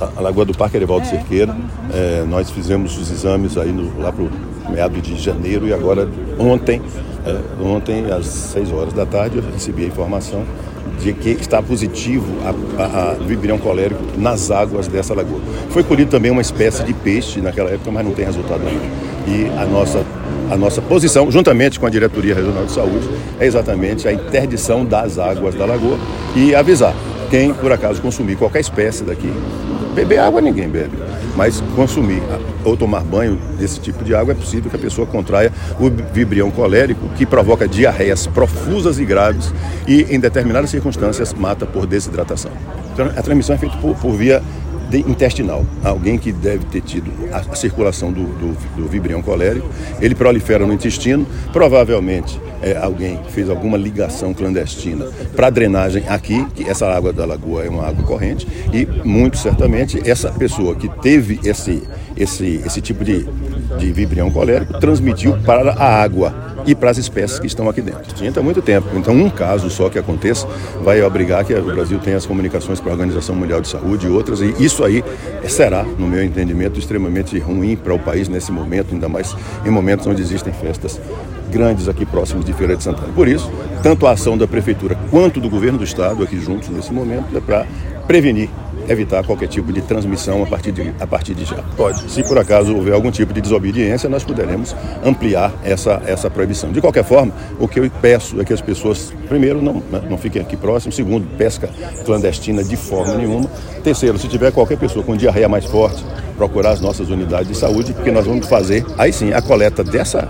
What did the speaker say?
a Lagoa do Parque Erivaldo é, Cerqueira. É, nós fizemos os exames aí no, lá para o meado de janeiro e agora ontem, é, ontem às 6 horas da tarde, eu recebi a informação de que está positivo a, a, a vibrião colérico nas águas dessa lagoa. Foi colhido também uma espécie de peixe naquela época, mas não tem resultado ainda. E a nossa, a nossa posição, juntamente com a Diretoria Regional de Saúde, é exatamente a interdição das águas da lagoa e avisar quem, por acaso, consumir qualquer espécie daqui. Beber água ninguém bebe, mas consumir ou tomar banho desse tipo de água é possível que a pessoa contraia o vibrião colérico, que provoca diarreias profusas e graves e, em determinadas circunstâncias, mata por desidratação. Então, a transmissão é feita por, por via intestinal. Alguém que deve ter tido a, circulação do, do, do, vibrião colérico, ele prolifera no intestino, provavelmente é, alguém fez alguma ligação clandestina para drenagem aqui, que essa água da lagoa é uma água corrente, e muito certamente essa pessoa que teve esse, esse, esse tipo de, de vibrião colérico transmitiu para a água e para as espécies que estão aqui dentro. Tinha muito tempo. Então, um caso só que aconteça vai obrigar que o Brasil tenha as comunicações para a Organização Mundial de Saúde e outras, e isso aí será, no meu entendimento, extremamente ruim para o país nesse momento, ainda mais em momentos onde existem festas grandes aqui próximos de Feira de Santana. Por isso, tanto a ação da Prefeitura quanto do Governo do Estado aqui juntos nesse momento é para prevenir evitar qualquer tipo de transmissão a partir de, a partir de já. Pode. Se por acaso houver algum tipo de desobediência, nós poderemos ampliar essa, essa proibição. De qualquer forma, o que eu peço é que as pessoas, primeiro, não, né, não fiquem aqui próximos, segundo, pesca clandestina de forma nenhuma. Terceiro, se tiver qualquer pessoa com diarreia mais forte, procurar as nossas unidades de saúde, porque nós vamos fazer, aí sim, a coleta dessa